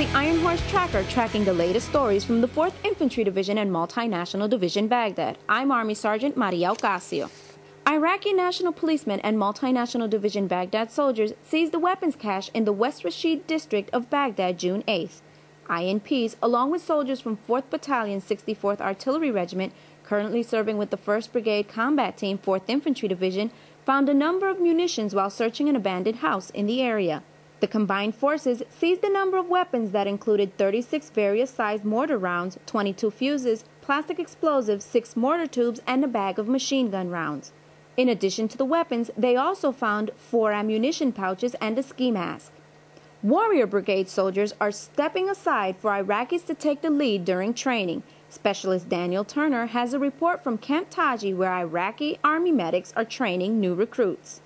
the Iron Horse Tracker, tracking the latest stories from the 4th Infantry Division and Multinational Division Baghdad. I'm Army Sergeant Maria Ocasio. Iraqi National Policemen and Multinational Division Baghdad soldiers seized the weapons cache in the West Rashid district of Baghdad June 8th. INPs, along with soldiers from 4th Battalion, 64th Artillery Regiment, currently serving with the 1st Brigade Combat Team, 4th Infantry Division, found a number of munitions while searching an abandoned house in the area. The combined forces seized a number of weapons that included 36 various sized mortar rounds, 22 fuses, plastic explosives, six mortar tubes, and a bag of machine gun rounds. In addition to the weapons, they also found four ammunition pouches and a ski mask. Warrior Brigade soldiers are stepping aside for Iraqis to take the lead during training. Specialist Daniel Turner has a report from Camp Taji where Iraqi Army medics are training new recruits.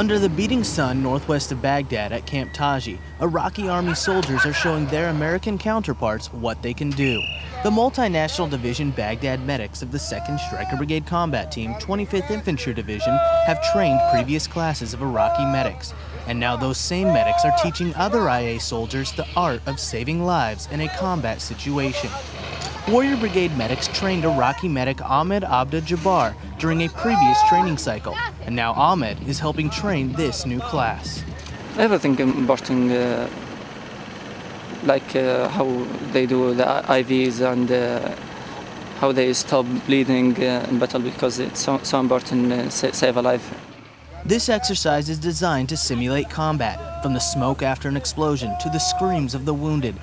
Under the beating sun northwest of Baghdad at Camp Taji, Iraqi army soldiers are showing their American counterparts what they can do. The multinational division Baghdad medics of the 2nd Stryker Brigade Combat Team, 25th Infantry Division, have trained previous classes of Iraqi medics. And now those same medics are teaching other IA soldiers the art of saving lives in a combat situation. Warrior Brigade medics trained Iraqi medic Ahmed Abda Jabbar during a previous training cycle, and now Ahmed is helping train this new class. Everything important, uh, like uh, how they do the IVs and uh, how they stop bleeding uh, in battle because it's so, so important to uh, save a life. This exercise is designed to simulate combat, from the smoke after an explosion to the screams of the wounded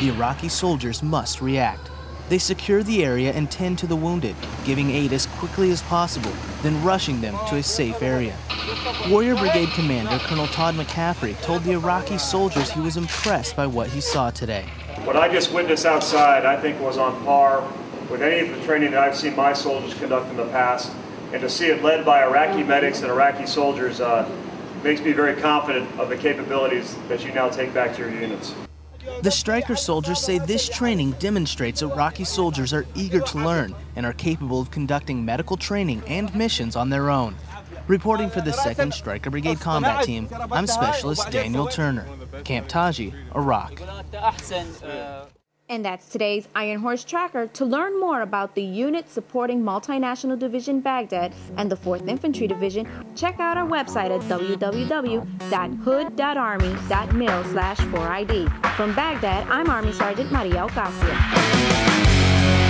the Iraqi soldiers must react. They secure the area and tend to the wounded, giving aid as quickly as possible, then rushing them to a safe area. Warrior Brigade Commander Colonel Todd McCaffrey told the Iraqi soldiers he was impressed by what he saw today. What I just witnessed outside, I think, was on par with any of the training that I've seen my soldiers conduct in the past. And to see it led by Iraqi medics and Iraqi soldiers uh, makes me very confident of the capabilities that you now take back to your units. The Stryker soldiers say this training demonstrates Iraqi soldiers are eager to learn and are capable of conducting medical training and missions on their own. Reporting for the 2nd Stryker Brigade Combat Team, I'm Specialist Daniel Turner, Camp Taji, Iraq. And that's today's Iron Horse Tracker. To learn more about the unit supporting Multinational Division Baghdad and the 4th Infantry Division, check out our website at www.hood.army.mil slash 4ID. From Baghdad, I'm Army Sergeant Maria Ocasio.